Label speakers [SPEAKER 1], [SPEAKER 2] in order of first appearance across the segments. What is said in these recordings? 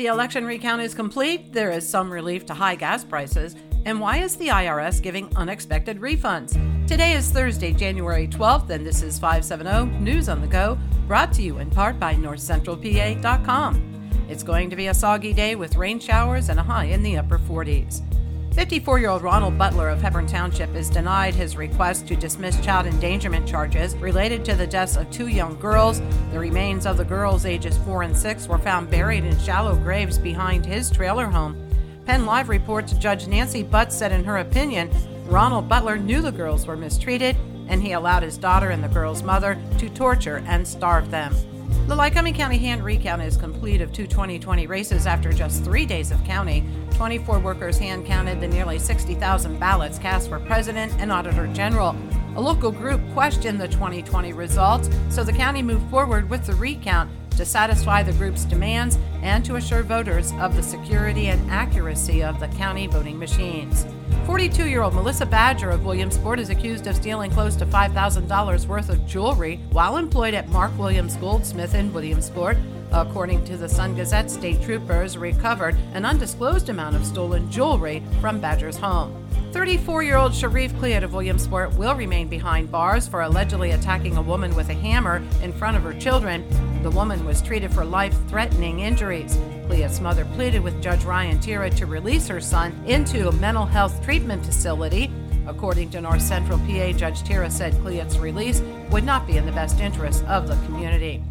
[SPEAKER 1] The election recount is complete. There is some relief to high gas prices. And why is the IRS giving unexpected refunds? Today is Thursday, January 12th, and this is 570 News on the Go, brought to you in part by NorthCentralPA.com. It's going to be a soggy day with rain showers and a high in the upper 40s. 54 year old Ronald Butler of Hebron Township is denied his request to dismiss child endangerment charges related to the deaths of two young girls. The remains of the girls, ages 4 and 6, were found buried in shallow graves behind his trailer home. Penn Live reports Judge Nancy Butts said, in her opinion, Ronald Butler knew the girls were mistreated and he allowed his daughter and the girl's mother to torture and starve them. The Lycoming County hand recount is complete of two 2020 races after just three days of counting. 24 workers hand counted the nearly 60,000 ballots cast for president and auditor general. A local group questioned the 2020 results, so the county moved forward with the recount to satisfy the group's demands and to assure voters of the security and accuracy of the county voting machines. 42 year old Melissa Badger of Williamsport is accused of stealing close to $5,000 worth of jewelry while employed at Mark Williams Goldsmith in Williamsport. According to the Sun Gazette, state troopers recovered an undisclosed amount of stolen jewelry from Badger's home. 34 year old Sharif Cleat of Williamsport will remain behind bars for allegedly attacking a woman with a hammer in front of her children. The woman was treated for life threatening injuries. Cleat's mother pleaded with Judge Ryan Tira to release her son into a mental health treatment facility. According to North Central PA, Judge Tira said Cleat's release would not be in the best interest of the community.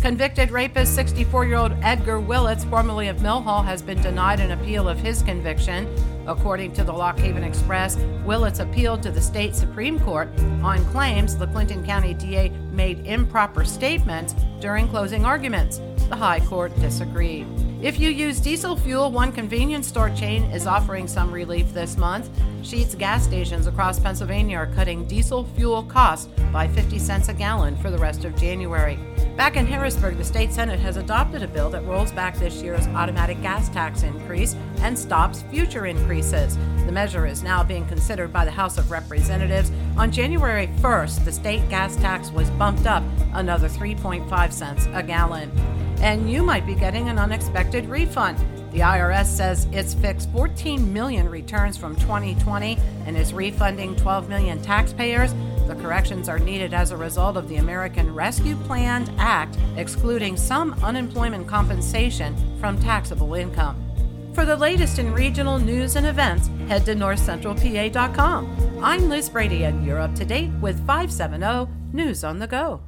[SPEAKER 1] Convicted rapist 64 year old Edgar Willits, formerly of Mill Hall, has been denied an appeal of his conviction. According to the Lock Haven Express, Willits appealed to the state Supreme Court on claims the Clinton County DA made improper statements during closing arguments. The High Court disagreed. If you use diesel fuel, one convenience store chain is offering some relief this month. Sheetz gas stations across Pennsylvania are cutting diesel fuel costs by 50 cents a gallon for the rest of January. Back in Harrisburg, the state Senate has adopted a bill that rolls back this year's automatic gas tax increase and stops future increases. The measure is now being considered by the House of Representatives. On January 1st, the state gas tax was bumped up another 3.5 cents a gallon. And you might be getting an unexpected refund. The IRS says it's fixed 14 million returns from 2020 and is refunding 12 million taxpayers. The corrections are needed as a result of the American Rescue Plan Act excluding some unemployment compensation from taxable income. For the latest in regional news and events, head to northcentralpa.com. I'm Liz Brady, and you're up to date with 570 News on the Go.